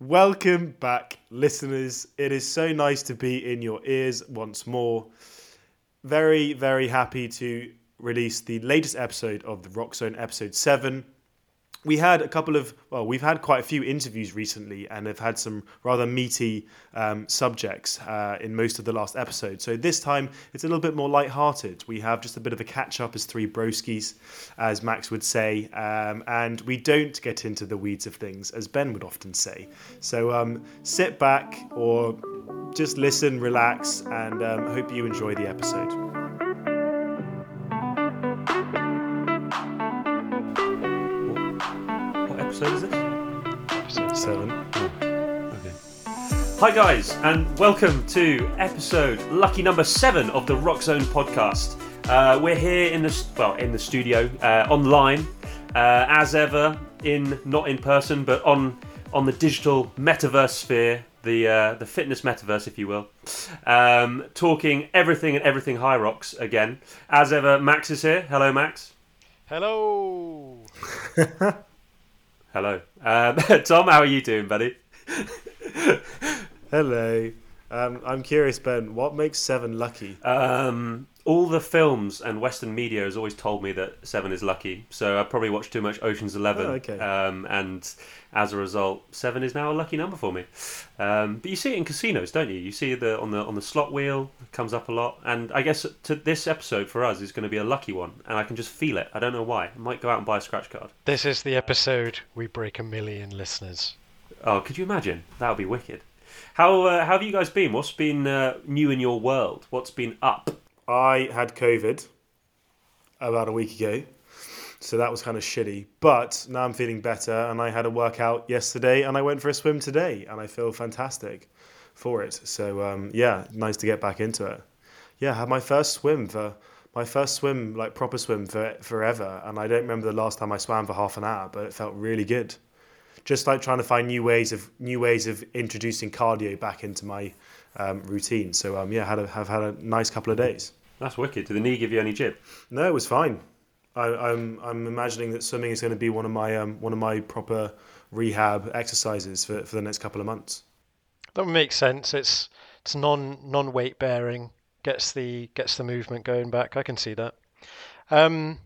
Welcome back, listeners. It is so nice to be in your ears once more. Very, very happy to release the latest episode of the Rox Zone, episode 7 we had a couple of well we've had quite a few interviews recently and have had some rather meaty um, subjects uh, in most of the last episodes so this time it's a little bit more light-hearted. We have just a bit of a catch-up as three broskies as max would say um, and we don't get into the weeds of things as ben would often say. So um, sit back or just listen relax and um, hope you enjoy the episode episode is this? Episode seven. Okay. Hi guys, and welcome to episode lucky number seven of the Rox Zone podcast. Uh, we're here in the well in the studio, uh, online, uh, as ever, in not in person, but on on the digital metaverse sphere, the uh, the fitness metaverse, if you will. Um, talking everything and everything Hyrox again. As ever, Max is here. Hello, Max. Hello. Hello, um, Tom. How are you doing, buddy? Hello. Um, I'm curious, Ben. What makes Seven lucky? Um, all the films and Western media has always told me that Seven is lucky. So I probably watched too much Ocean's Eleven, oh, okay. um, and as a result, Seven is now a lucky number for me. Um, but you see it in casinos, don't you? You see the on the on the slot wheel it comes up a lot, and I guess to this episode for us is going to be a lucky one, and I can just feel it. I don't know why. I might go out and buy a scratch card. This is the episode we break a million listeners. Oh, could you imagine? That would be wicked. How, uh, how have you guys been? What's been uh, new in your world? What's been up? I had COVID about a week ago, so that was kind of shitty. But now I'm feeling better, and I had a workout yesterday, and I went for a swim today, and I feel fantastic for it. So um, yeah, nice to get back into it. Yeah, I had my first swim for my first swim, like proper swim for forever, and I don't remember the last time I swam for half an hour, but it felt really good. Just like trying to find new ways of new ways of introducing cardio back into my um, routine. So um, yeah, had a, have had a nice couple of days. That's wicked. Did the knee give you any jib? No, it was fine. I, am I'm, I'm imagining that swimming is going to be one of my um, one of my proper rehab exercises for, for the next couple of months. That makes sense. It's it's non non weight bearing gets the gets the movement going back. I can see that. Um,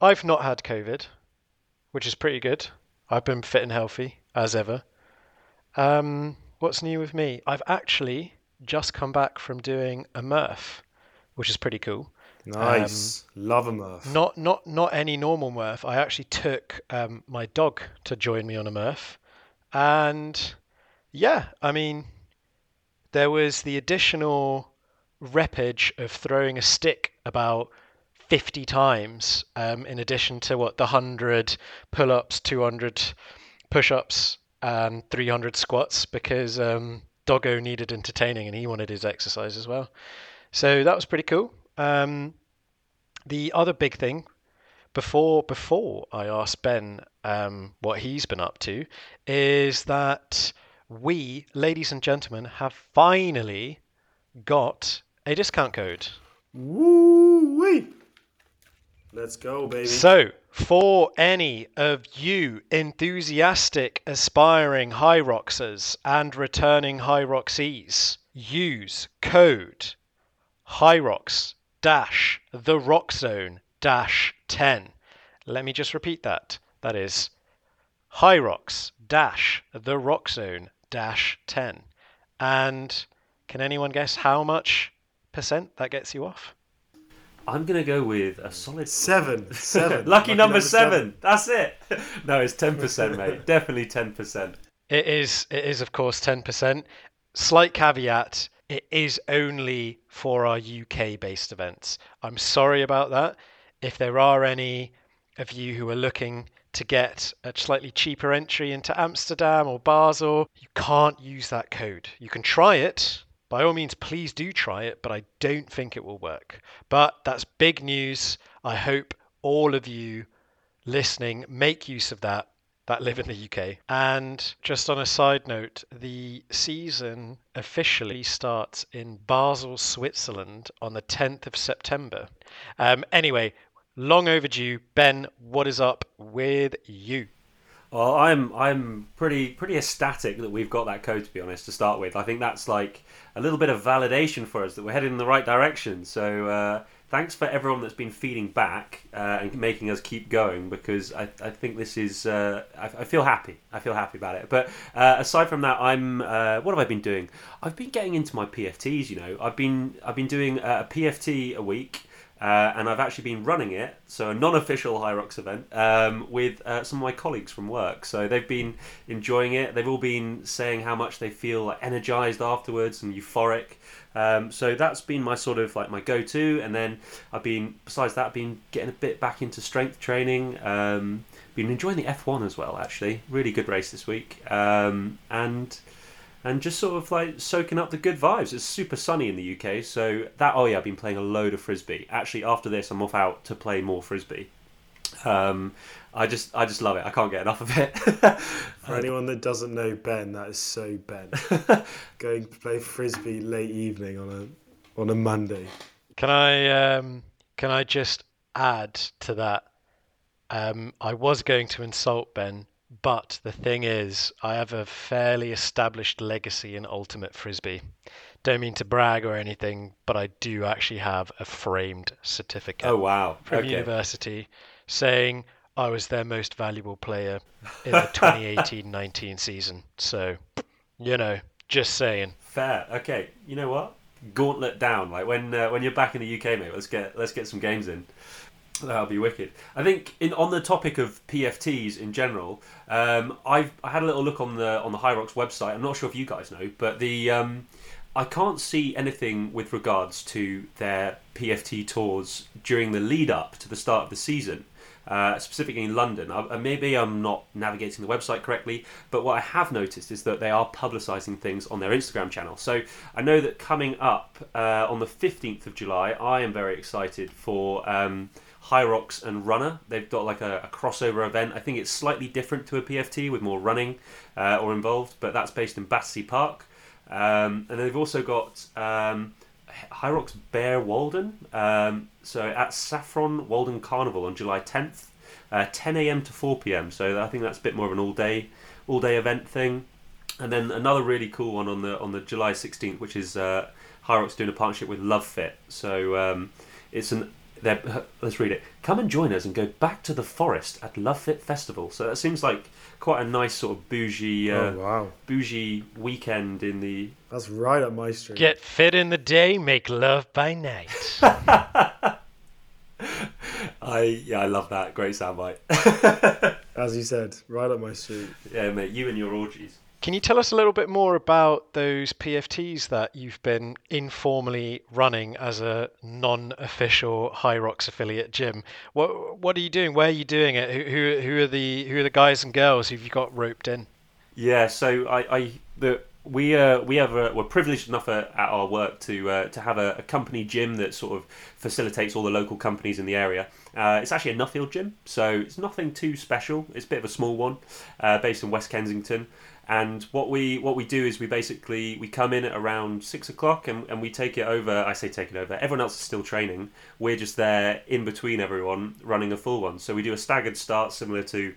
I've not had COVID, which is pretty good. I've been fit and healthy as ever. Um, what's new with me? I've actually just come back from doing a Murph which is pretty cool. Nice, um, love a Murph. Not not not any normal Murph. I actually took um, my dog to join me on a Murph, and yeah, I mean, there was the additional repage of throwing a stick about 50 times um, in addition to what the 100 pull-ups 200 push-ups and 300 squats because um, doggo needed entertaining and he wanted his exercise as well so that was pretty cool. Um, the other big thing before before I asked Ben um, what he's been up to is that we, ladies and gentlemen, have finally got a discount code. Woo wee! Let's go, baby. So, for any of you enthusiastic, aspiring Hyroxers and returning Hyroxies, use code Hyrox dash the Rox Zone dash 10. Let me just repeat that. That is Hyrox dash the Rox Zone dash 10. And can anyone guess how much percent that gets you off? I'm gonna go with a solid seven. Seven. Lucky, Lucky, number, number seven. seven. That's it. No, it's ten percent, mate. Definitely ten percent. It is. It is, of course, ten percent. Slight caveat: it is only for our UK based events. I'm sorry about that. If there are any of you who are looking to get a slightly cheaper entry into Amsterdam or Basel, you can't use that code. You can try it. By all means, please do try it, but I don't think it will work. But that's big news. I hope all of you listening make use of that that live in the UK. And just on a side note, the season officially starts in Basel, Switzerland on the 10th of September. Um, anyway, long overdue. Ben, what is up with you? Well, I'm I'm pretty pretty ecstatic that we've got that code to be honest to start with. I think that's like a little bit of validation for us that we're heading in the right direction. So uh, thanks for everyone that's been feeding back uh, and making us keep going because I, I think this is uh, I, I, feel happy. I feel happy about it. But uh, aside from that, I'm uh, what have I been doing? I've been getting into my PFTs. You know, I've been I've been doing a PFT a week. Uh, and I've actually been running it, so a non-official Hyrox event, um, with uh, some of my colleagues from work. So they've been enjoying it. They've all been saying how much they feel like, energized afterwards and euphoric. Um, so that's been my sort of like my go-to. And then I've been, besides that, I've been getting a bit back into strength training. Um, been enjoying the F1 as well, actually. Really good race this week. Um, and and just sort of like soaking up the good vibes. It's super sunny in the UK, so that oh yeah, I've been playing a load of frisbee. Actually, after this, I'm off out to play more frisbee. Um, I just I just love it. I can't get enough of it. For anyone that doesn't know Ben, that is so Ben. Going to play frisbee late evening on a on a Monday. Can I um, can I just add to that? Um, I was going to insult Ben but the thing is, I have a fairly established legacy in Ultimate Frisbee. Don't mean to brag or anything, but I do actually have a framed certificate. Oh wow! From okay. university saying I was their most valuable player in the 2018-19 season. So, you know, just saying. Fair. Okay. You know what? Gauntlet down. Like when uh, when you're back in the UK, mate. Let's get let's get some games in. That'll be wicked. I think in on the topic of PFTs in general, um, I've I had a little look on the on the Hyrox website. I'm not sure if you guys know, but the um, I can't see anything with regards to their PFT tours during the lead up to the start of the season. Uh, specifically in London. I, maybe I'm not navigating the website correctly, but what I have noticed is that they are publicising things on their Instagram channel. So I know that coming up uh, on the 15th of July, I am very excited for um, Hyrox and Runner. They've got like a, a, crossover event. I think it's slightly different to a PFT with more running uh, or involved, but that's based in Battersea Park. Um, and they've also got um, Hyrox Bear Walden. Um, so at Saffron Walden Carnival on July 10th, uh, 10 a.m. to 4 p.m. So I think that's a bit more of an all day all day event thing. And then another really cool one on the on the July 16th, which is uh, Hyrox doing a partnership with Love Fit. So um, it's an let's read it. Come and join us and go back to the forest at Love Fit Festival. So that seems like quite a nice sort of bougie, uh, oh, wow. bougie weekend in the. That's right up my street. Get fit in the day, make love by night. I yeah, I love that. Great soundbite. As you said, right up my street. Yeah, mate. You and your orgies. Can you tell us a little bit more about those PFTs that you've been informally running as a non-official Hyrox affiliate gym? What what are you doing? Where are you doing it? Who who are the who are the guys and girls who've you got roped in? Yeah, so I, I the we uh, we have a, we're privileged enough at, at our work to uh, to have a, a, company gym that sort of facilitates all the local companies in the area. Uh, it's actually a Nuffield gym, so it's nothing too special. It's a bit of a small one, uh, based in West Kensington. And what we what we do is we basically we come in at around six o'clock and, and we take it over. I say take it over. Everyone else is still training. We're just there in between everyone running a full one. So we do a staggered start similar to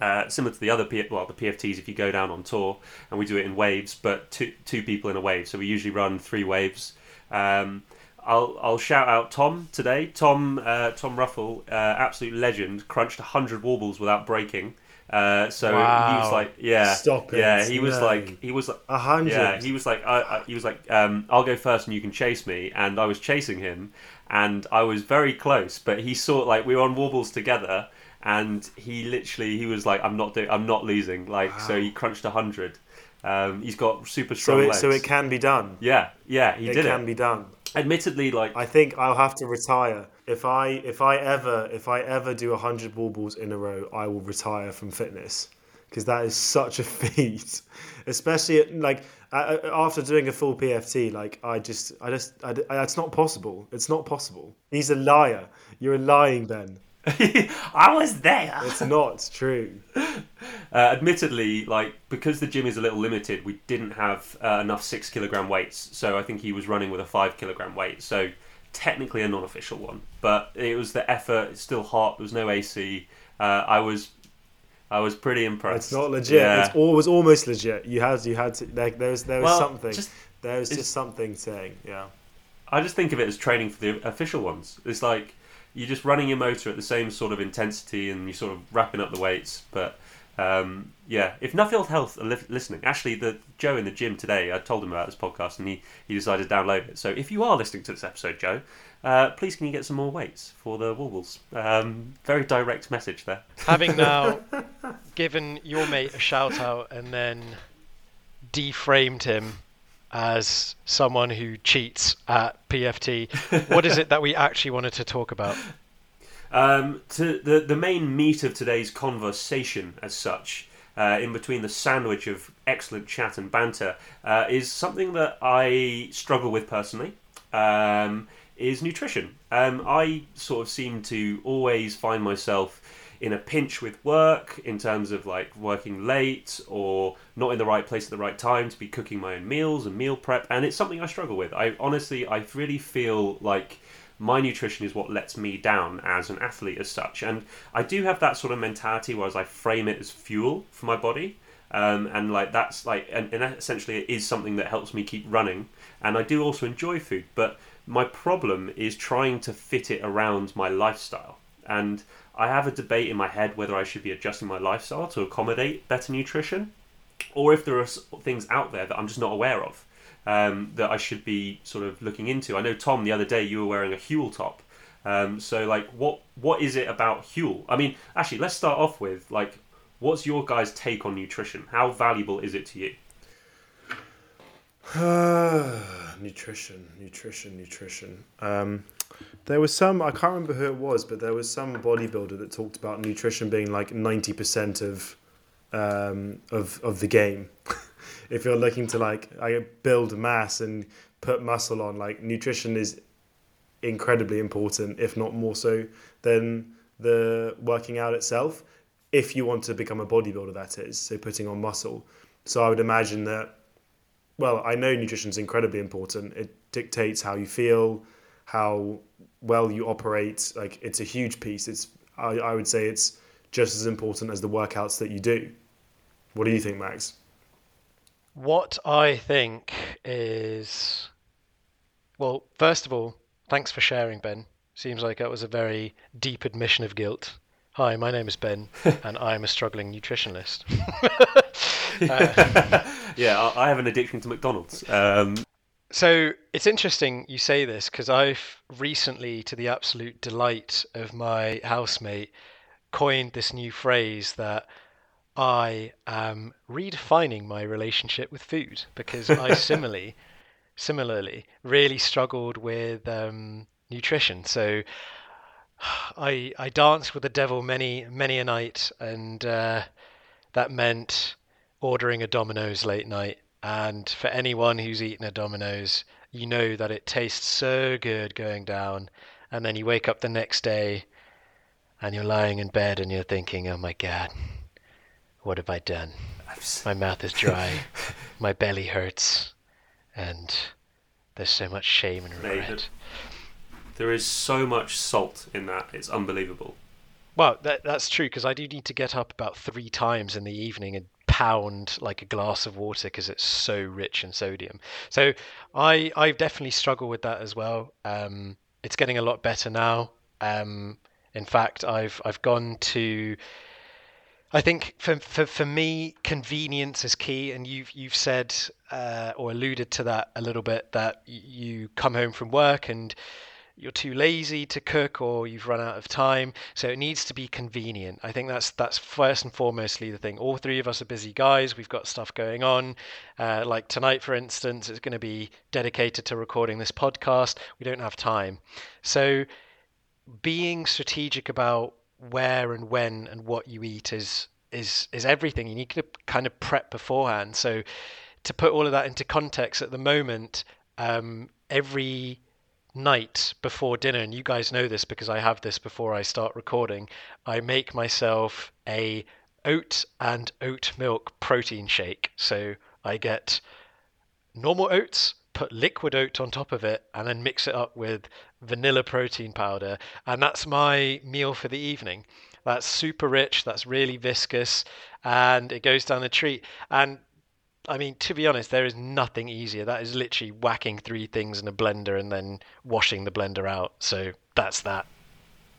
uh, similar to the other P- well the PFTs if you go down on tour, and we do it in waves, but two two people in a wave. So we usually run three waves. Um, I'll I'll shout out Tom today. Tom uh, Tom Ruffle, uh, absolute legend, crunched hundred wall balls without breaking. Uh, so wow. he was like, yeah, Stop it. yeah. He was no. like, he was like, a hundred. Yeah, he was like, I, I, he was like, um, I'll go first and you can chase me. And I was chasing him, and I was very close, but he saw like we were on wall balls together, and he literally he was like, I'm not doing, I'm not losing. Like, wow. so he crunched a hundred. Um, he's got super strong so it, legs. So it can be done. Yeah, yeah, he it did it. It can be done. Admittedly, like I think I'll have to retire if I if I ever if I ever do hundred wall balls in a row, I will retire from fitness because that is such a feat, especially like after doing a full PFT. Like I just, I just, I, I, it's not possible. It's not possible. He's a liar. You're a lying Ben. I was there. It's not true. Uh, admittedly, like because the gym is a little limited, we didn't have uh, enough six kilogram weights. So I think he was running with a five kilogram weight. So technically a non-official one, but it was the effort. It's still hot. There was no AC. Uh, I was I was pretty impressed. It's not legit. Yeah. It's all was almost legit. You had you had to there, there was there was Well, something. just- there was just something saying, yeah. I just think of it as training for the official ones. It's like you're just running your motor at the same sort of intensity and you're sort of wrapping up the weights. But um, yeah, if Nuffield Health are li- listening, actually, the Joe in the gym today, I told him about this podcast and he, he decided to download it. So if you are listening to this episode, Joe, uh, please can you get some more weights for the Wall Balls? Um, very direct message there. Having now given your mate a shout out and then deframed him as someone who cheats at PFT, what is it that we actually wanted to talk about? Um, to the the main meat of today's conversation, as such, uh, in between the sandwich of excellent chat and banter, uh, is something that I struggle with personally. Um, is nutrition. Um, I sort of seem to always find myself in a pinch with work in terms of like working late or not in the right place at the right time to be cooking my own meals and meal prep and it's something I struggle with. I honestly I really feel like my nutrition is what lets me down as an athlete as such. And I do have that sort of mentality whereas I frame it as fuel for my body um, and like that's like and, and essentially it is something that helps me keep running. And I do also enjoy food but my problem is trying to fit it around my lifestyle. And I have a debate in my head whether I should be adjusting my lifestyle to accommodate better nutrition, or if there are things out there that I'm just not aware of um, that I should be sort of looking into. I know Tom the other day you were wearing a Huel top, um, so like what what is it about Huel? I mean, actually, let's start off with like, what's your guys' take on nutrition? How valuable is it to you? nutrition, nutrition, nutrition. Um, there was some I can't remember who it was, but there was some bodybuilder that talked about nutrition being like ninety percent of um, of of the game. if you're looking to like build mass and put muscle on, like nutrition is incredibly important, if not more so than the working out itself. If you want to become a bodybuilder, that is, so putting on muscle. So I would imagine that well, I know nutrition is incredibly important. It dictates how you feel, how well you operate. Like it's a huge piece. It's I, I would say it's just as important as the workouts that you do. What do you think, Max? What I think is, well, first of all, thanks for sharing, Ben. Seems like that was a very deep admission of guilt. Hi, my name is Ben, and I'm a struggling nutritionist. Uh, Yeah, I, I have an addiction to McDonald's. Um, So it's interesting you say this because I've recently, to the absolute delight of my housemate, coined this new phrase that I am redefining my relationship with food because I similarly, similarly, really struggled with um, nutrition. So I I danced with the devil many many a night, and uh, that meant ordering a Domino's late night. And for anyone who's eaten a Domino's, you know that it tastes so good going down. And then you wake up the next day and you're lying in bed and you're thinking, oh my God, what have I done? My mouth is dry, my belly hurts, and there's so much shame and regret. there is so much salt in that; it's unbelievable. Well, that, that's true because I do need to get up about three times in the evening and pound like a glass of water because it's so rich in sodium. So I I definitely struggle with that as well. Um, it's getting a lot better now. Um, in fact, I've I've gone to. I think for, for, for me, convenience is key, and you've you've said uh, or alluded to that a little bit that you come home from work and you're too lazy to cook or you've run out of time. So it needs to be convenient. I think that's that's first and foremostly the thing. All three of us are busy guys. We've got stuff going on. Uh, like tonight for instance it's going to be dedicated to recording this podcast. We don't have time. So being strategic about where and when and what you eat is is is everything you need to kind of prep beforehand so to put all of that into context at the moment um, every night before dinner, and you guys know this because I have this before I start recording, I make myself a oat and oat milk protein shake. So I get normal oats, put liquid oat on top of it, and then mix it up with vanilla protein powder, and that's my meal for the evening. that's super rich, that's really viscous, and it goes down the treat. And I mean, to be honest, there is nothing easier. That is literally whacking three things in a blender and then washing the blender out. So that's that.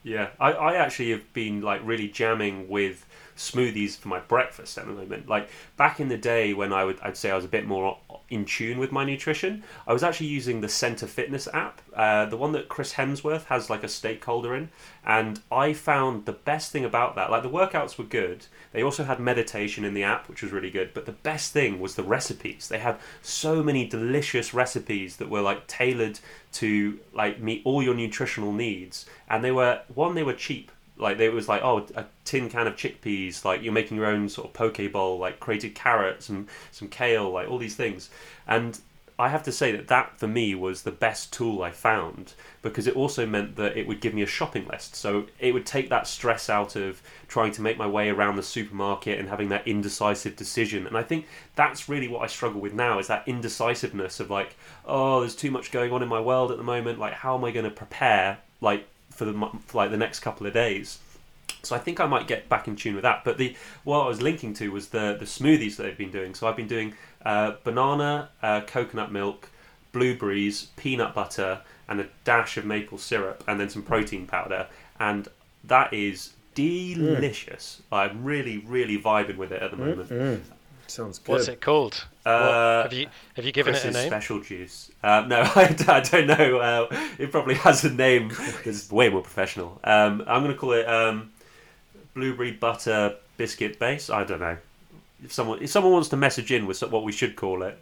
Yeah, I, I actually have been like really jamming with smoothies for my breakfast at the moment. Like back in the day when I would I'd say I was a bit more in tune with my nutrition, I was actually using the Centr Fitness app, uh, the one that Chris Hemsworth has like a stakeholder in, and I found the best thing about that. Like the workouts were good. They also had meditation in the app, which was really good. But the best thing was the recipes. They had so many delicious recipes that were like tailored to like meet all your nutritional needs, and they were one they were cheap like it was like oh a tin can of chickpeas like you're making your own sort of poke bowl like created carrots and some kale like all these things. And i have to say that that for me was the best tool i found because it also meant that it would give me a shopping list. So it would take that stress out of trying to make my way around the supermarket and having that indecisive decision. And i think that's really what i struggle with now is that indecisiveness of like oh there's too much going on in my world at the moment. Like how am i going to prepare? Like for the for like the next couple of days. So I think I might get back in tune with that. But the what I was linking to was the the smoothies that they've been doing. So I've been doing uh, banana, uh, coconut milk, blueberries, peanut butter, and a dash of maple syrup, and then some protein powder, and that is delicious. Mm. I'm really, really vibing with it at the mm, moment. Mm, Sounds good. What's it called? Uh, have you have you given Chris's it a name? Special juice. Uh, no, I, I, don't know. Uh, it probably has a name. It's way more professional. Um, I'm going to call it um, blueberry butter biscuit base. I don't know. If someone if someone wants to message in with what we should call it,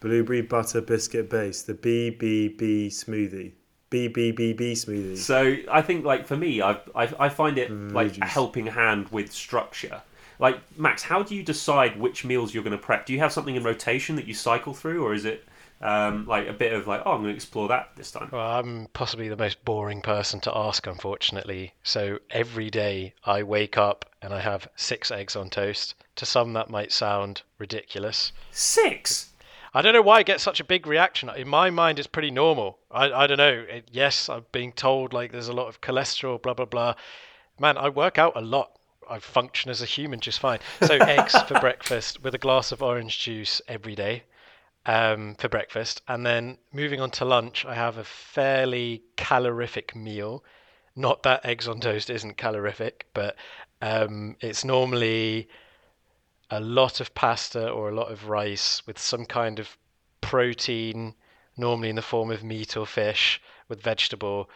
blueberry butter biscuit base, the BBB smoothie. BBBB smoothie. So I think, like for me, I I, I find it like a helping hand with structure. Like Max, how do you decide which meals you're going to prep? Do you have something in rotation that you cycle through, or is it um, like a bit of like, oh, I'm going to explore that this time? Well, I'm possibly the most boring person to ask, unfortunately. So every day I wake up and I have six eggs on toast. To some, that might sound ridiculous. Six. I don't know why it gets such a big reaction. In my mind, it's pretty normal. I, I don't know. It, yes, I'm being told like there's a lot of cholesterol, blah blah blah. Man, I work out a lot. I function as a human just fine. So eggs for breakfast with a glass of orange juice every day um, for breakfast, and then moving on to lunch, I have a fairly calorific meal. Not that eggs on toast isn't calorific, but um, it's normally a lot of pasta or a lot of rice with some kind of protein, normally in the form of meat or fish, with vegetable,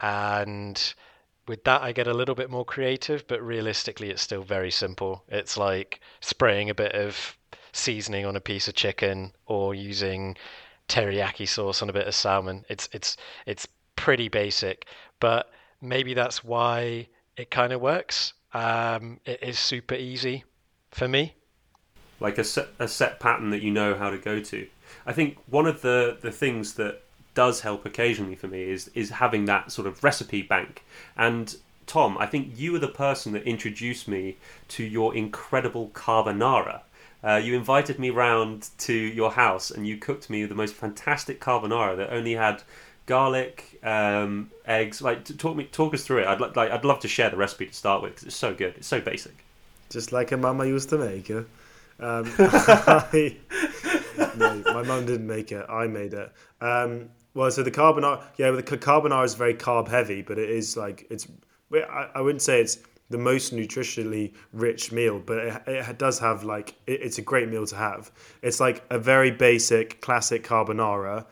and with that, I get a little bit more creative, but realistically, it's still very simple. It's like spraying a bit of seasoning on a piece of chicken or using teriyaki sauce on a bit of salmon. It's it's it's pretty basic, but maybe that's why it kind of works. Um, it is super easy for me. Like a set, a set pattern that you know how to go to. I think one of the, the things that does help occasionally for me is is having that sort of recipe bank. And Tom, I think you were the person that introduced me to your incredible carbonara. Uh, you invited me round to your house and you cooked me the most fantastic carbonara that only had garlic, um, eggs. Like, talk me, talk us through it. I'd like, I'd love to share the recipe to start with because it's so good. It's so basic. Just like a mama used to make it. Um, I, no, my mum didn't make it. I made it. Um, well, so the carbonara, yeah, the carbonara is very carb heavy, but it is like it's. I, wouldn't say it's the most nutritionally rich meal, but it, it does have like it, it's a great meal to have. It's like a very basic classic carbonara,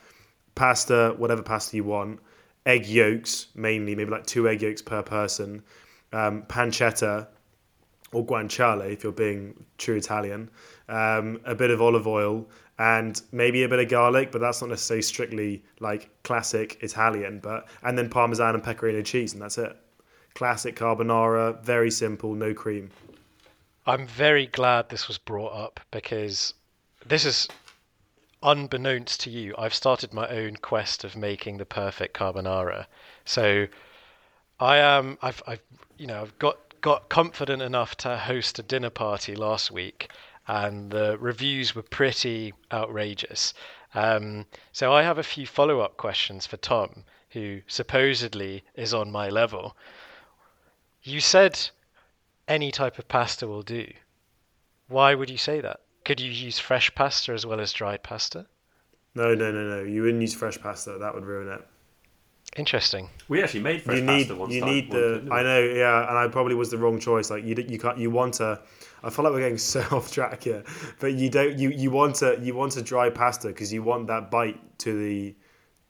pasta, whatever pasta you want, egg yolks mainly, maybe like two egg yolks per person, um, pancetta or guanciale if you're being true Italian, um, a bit of olive oil, and maybe a bit of garlic, but that's not necessarily strictly like classic Italian. But and then parmesan and pecorino cheese, and that's it. Classic carbonara, very simple, no cream. I'm very glad this was brought up because this is unbeknownst to you. I've started my own quest of making the perfect carbonara. So I am. I've. I've. You know. I've got got confident enough to host a dinner party last week and the reviews were pretty outrageous. Um, so I have a few follow up questions for Tom, who supposedly is on my level. You said any type of pasta will do. Why would you say that? Could you use fresh pasta as well as dried pasta? No, no, no, no. You wouldn't use fresh pasta. That would ruin it. Interesting. We actually made fresh you need pasta once. you time, need the didn't? I know yeah and I probably was the wrong choice like you d- you can't you want a I feel like we're getting so off track here but you don't you you want a you want a dry pasta because you want that bite to the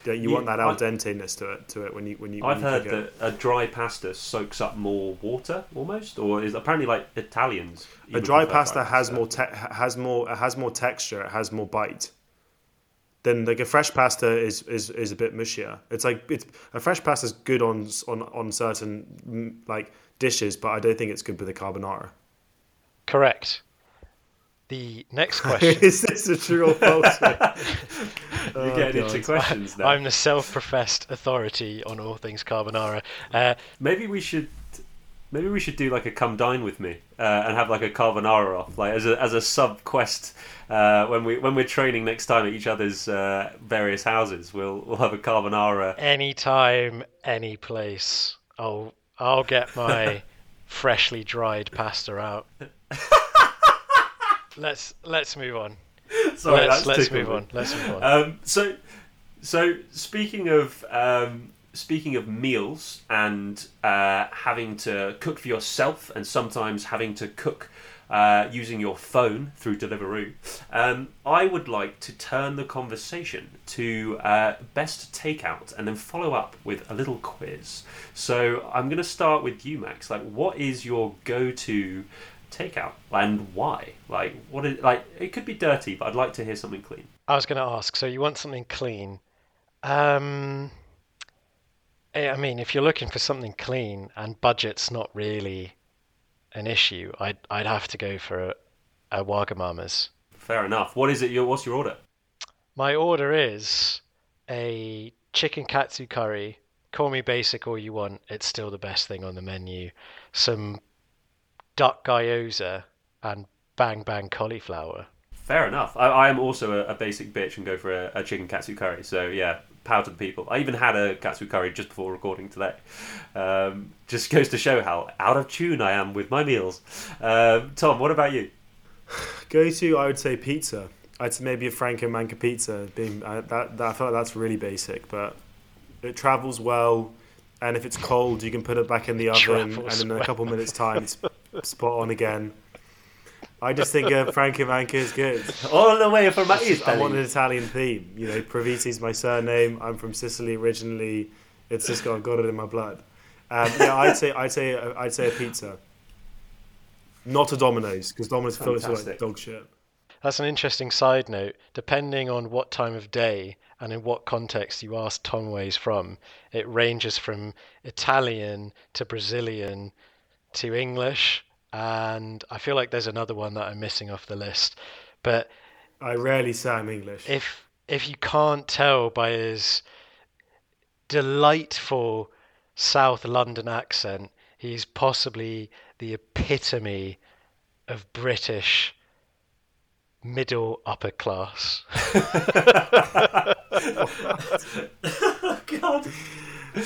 you Yeah, want that al dente ness to it to it when you when you when I've you heard cook it. that a dry pasta soaks up more water, almost, or is apparently like Italians. a dry pasta has more te- has more has more texture it has more bite then like a fresh pasta is is, is a bit mushier it's like it's a fresh pasta is good on on on certain mm, like dishes but I don't think it's good with a carbonara Correct. The next question. is this a true or false You're getting into questions now. I'm the self-professed authority on all things carbonara. Uh, Maybe we should. Maybe we should do like a come dine with me uh, and have like a carbonara off, like as a as a sub quest uh, when we when we're training next time at each other's uh, various houses. We'll we'll have a carbonara. anytime, any place. I'll I'll get my freshly dried pasta out. let's let's move on. Sorry, let's let's move on. Let's move on. Um, so, so speaking of um, speaking of meals and uh, having to cook for yourself, and sometimes having to cook uh, using your phone through Deliveroo, um, I would like to turn the conversation to uh, best takeout, and then follow up with a little quiz. So I'm going to start with you, Max. Like, what is your go-to? takeout and why like what is like it could be dirty but i'd like to hear something clean I was going to ask. So you want something clean? Um, Eh, I mean, if you're looking for something clean and budget's not really an issue, I'd I'd have to go for a, a Wagamama's. Fair enough. What is it? Your what's your order? My order is a chicken katsu curry. Call me basic all you want. It's still the best thing on the menu. Some duck gyoza and bang bang cauliflower. Fair enough. I, I am also a, a basic bitch and go for a, a chicken katsu curry. So yeah, power to the people. I even had a katsu curry just before recording today. Um, just goes to show how out of tune I am with my meals. Um, Tom, what about you? Go to, I would say pizza. I'd say maybe a Franco Manca pizza. Being uh, that, that, I feel like that's really basic, but it travels well. And if it's cold, you can put it back in the oven, Travels and in a well. couple minutes' time, it's spot on again. I just think a Franco Manca is good. All the way from Italy. I want an Italian theme. You know, Proviti's my surname. I'm from Sicily originally. It's just got, got it in my blood. Um, yeah, I'd say I'd say I'd say a pizza, not a Domino's because Domino's feels like Fantastic. dog shit. That's an interesting side note. Depending on what time of day and in what context you ask Tom where he's from, it ranges from Italian to Brazilian to English, and I feel like there's another one that I'm missing off the list. But I rarely say I'm English. if if you can't tell by his delightful South London accent, he's possibly the epitome of British middle upper class. God.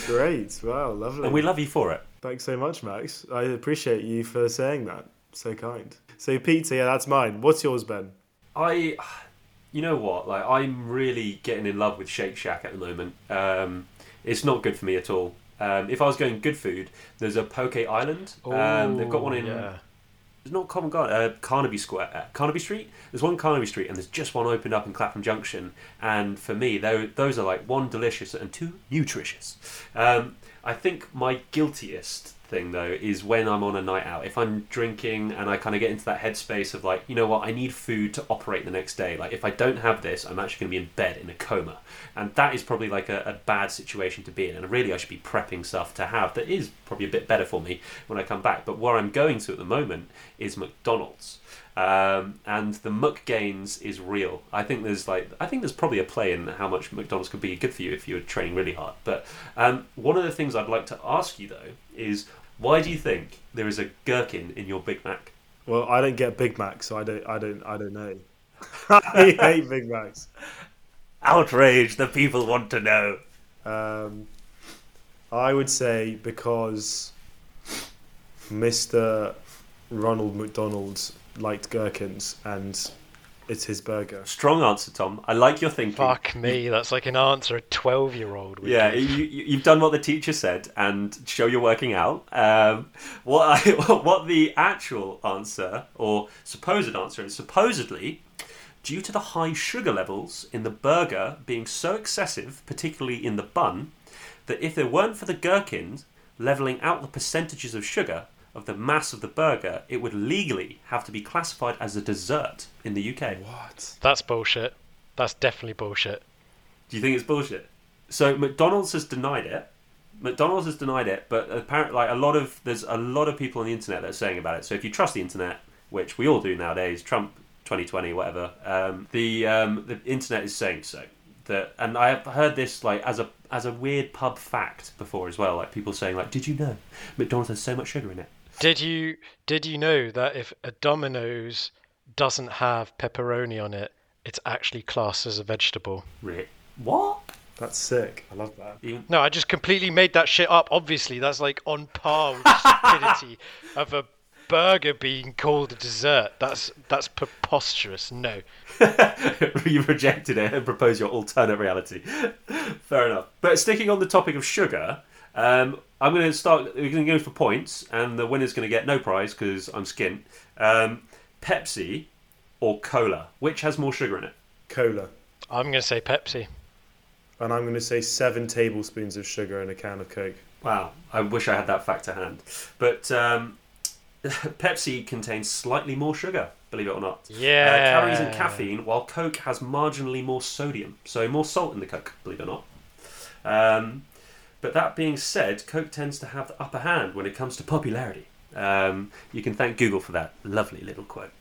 Great. Wow, lovely. And we love you for it. Thanks so much, Max. I appreciate you for saying that. So kind. So pizza, yeah, that's mine. What's yours, Ben? I, you know what? Like I'm really getting in love with Shake Shack at the moment. Um, it's not good for me at all. Um, if I was going good food, there's a Poke Island. Um, they've got one in. yeah. It's not Common Garden. Uh, Carnaby Square. Uh, Carnaby Street. There's one Carnaby Street, and there's just one opened up in Clapham Junction. And for me, tho- those are like one delicious and two nutritious. Um, I think my guiltiest thing though is when I'm on a night out. If I'm drinking and I kind of get into that headspace of like, you know what, I need food to operate the next day. Like if I don't have this, I'm actually going to be in bed in a coma, and that is probably like a, a bad situation to be in. And really, I should be prepping stuff to have that is probably a bit better for me when I come back. But where I'm going to at the moment is McDonald's. Um, and the muck gains is real. I think there's like I think there's probably a play in how much McDonald's could be good for you if you're training really hard. But um, one of the things I'd like to ask you though is why do you think there is a gherkin in your Big Mac? Well, I don't get Big Macs, so I don't, I don't, I don't know. I hate Big Macs. Outrage! The people want to know. Um, I would say because Mr. Ronald McDonald liked gherkins and it's his burger. Strong answer, Tom. I like your thinking. Fuck me, that's like an answer a 12 year old would Yeah, give. you, you- you've done what the teacher said and show you're working out. Um, what, I, what the actual answer, or supposed answer, is supposedly due to the high sugar levels in the burger being so excessive, particularly in the bun, that if there weren't for the gherkins leveling out the percentages of sugar of the mass of the burger, it would legally have to be classified as a dessert in the UK. What? That's bullshit. That's definitely bullshit. Do you think it's bullshit? So McDonald's has denied it. McDonald's has denied it, but apparently, like a lot of there's a lot of people on the internet that are saying about it. So if you trust the internet, which we all do nowadays, Trump 2020, whatever, um, the um, the internet is saying so. That and I have heard this like as a as a weird pub fact before as well. Like people saying like, did you know McDonald's has so much sugar in it? Did you did you know that if a Domino's doesn't have pepperoni on it, it's actually classed as a vegetable? Really? What? That's sick. I love that. Even- No, I just completely made that shit up. Obviously, that's like on par with the stupidity of a burger being called a dessert. That's that's preposterous. No. you rejected it and proposed your alternate reality. Fair enough. But sticking on the topic of sugar, um, I'm going to start. We're going to go for points, and the winner's going to get no prize because I'm skint. Um, Pepsi or cola, which has more sugar in it? Cola. I'm going to say Pepsi. And I'm going to say seven tablespoons of sugar in a can of Coke. Wow, I wish I had that fact to hand. But um, Pepsi contains slightly more sugar, believe it or not. Yeah. Uh, calories and caffeine, while Coke has marginally more sodium, so more salt in the Coke, believe it or not. Um, but that being said, Coke tends to have the upper hand when it comes to popularity. Um, you can thank Google for that lovely little quote.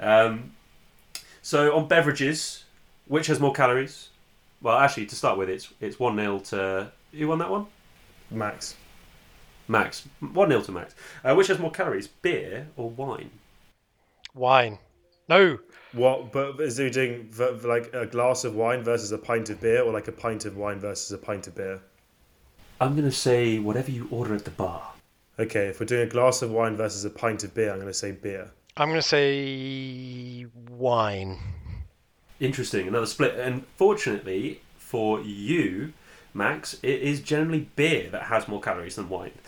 Um, so on beverages, which has more calories? Well, actually, to start with, it's it's one 0 to who won that one? Max. Max. 1 0 to Max. Uh, which has more calories, beer or wine? Wine. No. What? But is he doing v- v- like a glass of wine versus a pint of beer, or like a pint of wine versus a pint of beer? I'm going to say whatever you order at the bar. Okay, if we're doing a glass of wine versus a pint of beer, I'm going to say beer. I'm going to say wine. Interesting, another split. And fortunately for you, Max, it is generally beer that has more calories than wine.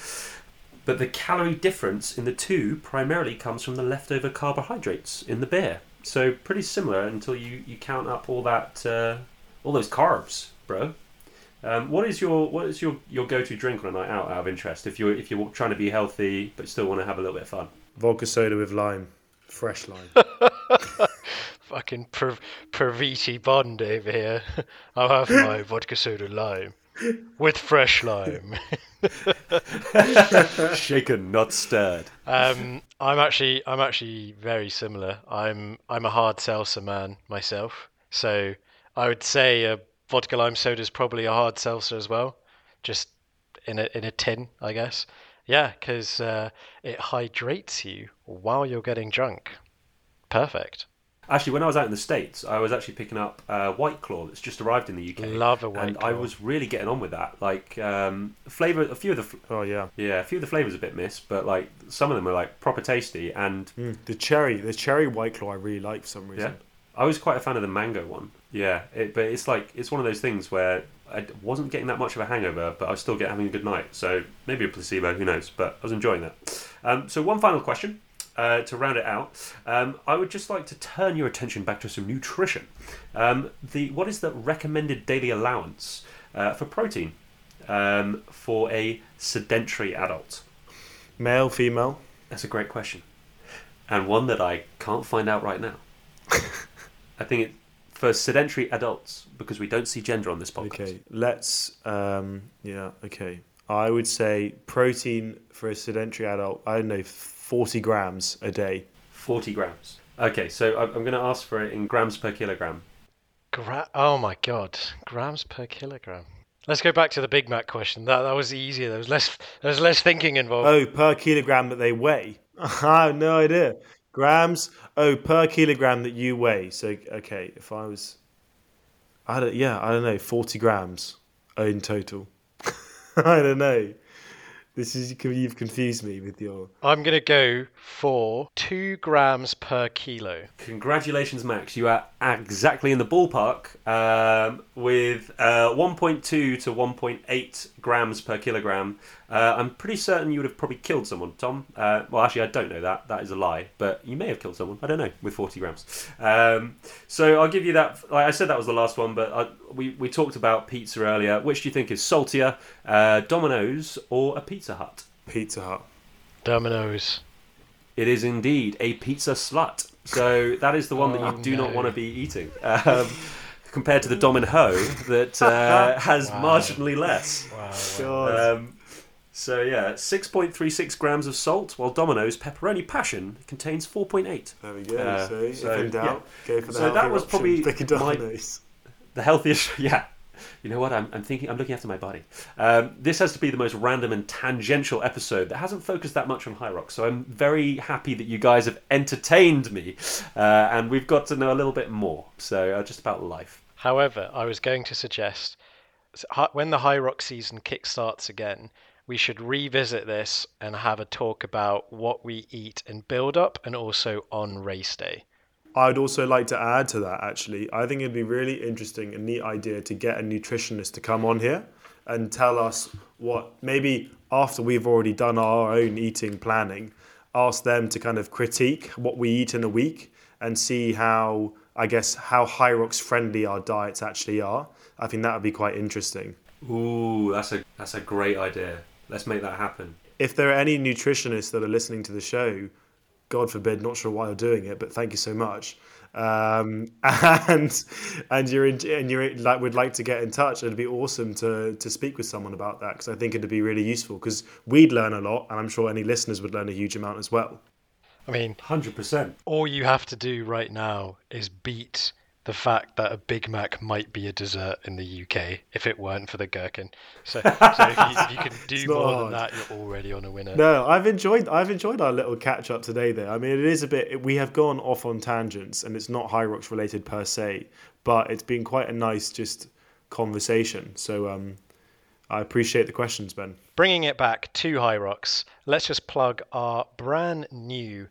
But the calorie difference in the two primarily comes from the leftover carbohydrates in the beer. So pretty similar until you, you count up all that uh, all those carbs, bro. Um, what is your what is your, your go to drink on a night out? Out of interest, if you're if you're trying to be healthy but still want to have a little bit of fun. Vodka soda with lime, fresh lime. Fucking per- Perviti Bond over here. I'll have my vodka soda lime with fresh lime. Shaken, not stirred. Um, I'm actually I'm actually very similar. I'm I'm a hard seltzer man myself, so I would say a vodka lime soda is probably a hard seltzer as well, just in a in a tin, I guess. Yeah, because uh, it hydrates you while you're getting drunk. Perfect. Actually, when I was out in the States, I was actually picking up uh, White Claw that's just arrived in the UK. Love a White And I was really getting on with that. Like, um, flavour, a few of the, fl- Oh yeah, yeah, a few of the flavours a bit missed, but like some of them were like proper tasty. And mm, the cherry, the cherry white claw, I really like for some reason. yeah, reason. I was quite a fan of the mango one. Yeah, it, but it's like it's one of those things where I wasn't getting that much of a hangover, but I was still getting having a good night. So maybe a placebo, who knows? But I was enjoying that. Um, so one final question. Uh, to round it out, um, I would just like to turn your attention back to some nutrition. Um, the what is the recommended daily allowance uh, for protein um, for a sedentary adult? Male, female. That's a great question, and one that I can't find out right now. I think it for sedentary adults because we don't see gender on this podcast. Okay, let's. Um, yeah, okay. I would say protein for a sedentary adult. I don't know, forty grams a day. Forty grams. Okay, so I'm going to ask for it in grams per kilogram. Gra- oh my god, grams per kilogram. Let's go back to the Big Mac question. That that was easier. There was less there was less thinking involved. Oh, per kilogram that they weigh. I have no idea. Grams. Oh, per kilogram that you weigh. So okay, if I was, I don't. Yeah, I don't know. Forty grams in total. I don't know. This is you've confused me with your. I'm going to go for two grams per kilo. Congratulations, Max. You are exactly in the ballpark um, with uh, 1.2 to 1.8 grams per kilogram. Uh, I'm pretty certain you would have probably killed someone, Tom. Uh, well, actually, I don't know that. That is a lie. But you may have killed someone. I don't know, with 40 grams. Um, so I'll give you that. Like I said, that was the last one, but I, we, we talked about pizza earlier. Which do you think is saltier, uh, Domino's or a Pizza Hut? Pizza Hut. Domino's. It is indeed a pizza slut. So that is the one that Oh, you do not want to be eating. Um, compared to the Domino that uh, has Wow. marginally less. Wow. God. Um, so yeah, 6.36 grams of salt, while Domino's pepperoni passion contains 4.8. there we go. uh, so, so, if in doubt, go for the So that was option. probably Pick a my- The healthiest, yeah. You know what? I'm, I'm thinking. I'm looking after my body. Um, this has to be the most random and tangential episode that hasn't focused that much on Hyrox. So I'm very happy that you guys have entertained me, uh, and we've got to know a little bit more. So uh, just about life. However, I was going to suggest when the Hyrox season kickstarts again, we should revisit this and have a talk about what we eat in build up and also on race day. I'd also like to add to that actually. I think it'd be really interesting and neat idea to get a nutritionist to come on here and tell us what maybe after we've already done our own eating planning, ask them to kind of critique what we eat in a week and see how I guess how Hyrox friendly our diets actually are. I think that would be quite interesting. Ooh, that's a that's a great idea. Let's make that happen. If there are any nutritionists that are listening to the show, God forbid, not sure why you're doing it, but thank you so much. Um, and and you're in, and you're like would like to get in touch. It'd be awesome to to speak with someone about that because I think it'd be really useful because we'd learn a lot, and I'm sure any listeners would learn a huge amount as well. I mean, Hundred percent. all you have to do right now is beat the fact that a Big Mac might be a dessert in the UK if it weren't for the gherkin. So, so if, you, if you can do more hard. than that, you're already on a winner. No, I've enjoyed I've enjoyed our little catch up today. There, I mean, it is a bit. We have gone off on tangents, and it's not Hyrox related per se, but it's been quite a nice just conversation. So um, I appreciate the questions, Ben. Bringing it back to Hyrox, let's just plug our brand new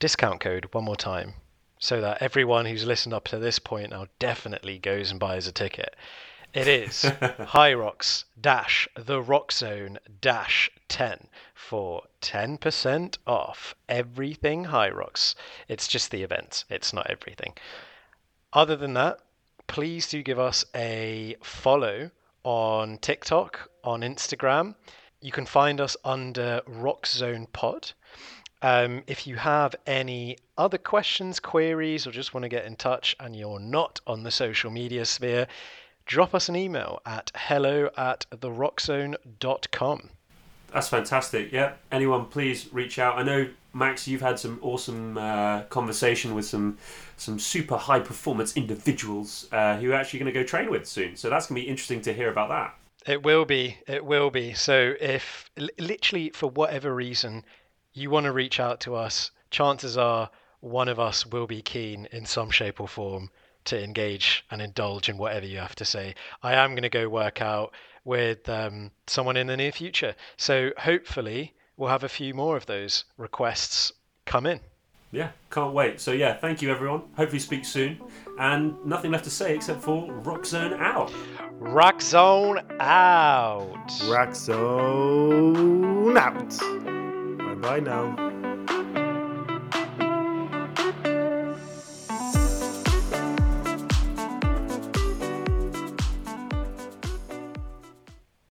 discount code one more time so that everyone who's listened up to this point now definitely goes and buys a ticket. It is Hyrox dash the Rox Zone dash 10 for 10% off everything Hyrox. It's just the event, it's not everything. Other than that, please do give us a follow on TikTok, on Instagram. You can find us under Rox Zone Pod. Um, if you have any other questions, queries, or just want to get in touch and you're not on the social media sphere, drop us an email at hello at theroxzone.com. That's fantastic. Yeah. Anyone, please reach out. I know Max, you've had some awesome uh, conversation with some some super high performance individuals uh, who you're actually going to go train with soon. So that's going to be interesting to hear about that. It will be. It will be. So if literally for whatever reason you want to reach out to us, chances are one of us will be keen in some shape or form to engage and indulge in whatever you have to say. I am going to go work out with um, someone in the near future. So hopefully we'll have a few more of those requests come in. Yeah, can't wait. So yeah, thank you everyone. Hopefully speak soon. And nothing left to say except for Rox Zone out. Rox Zone out. Rack zone out. Bye now.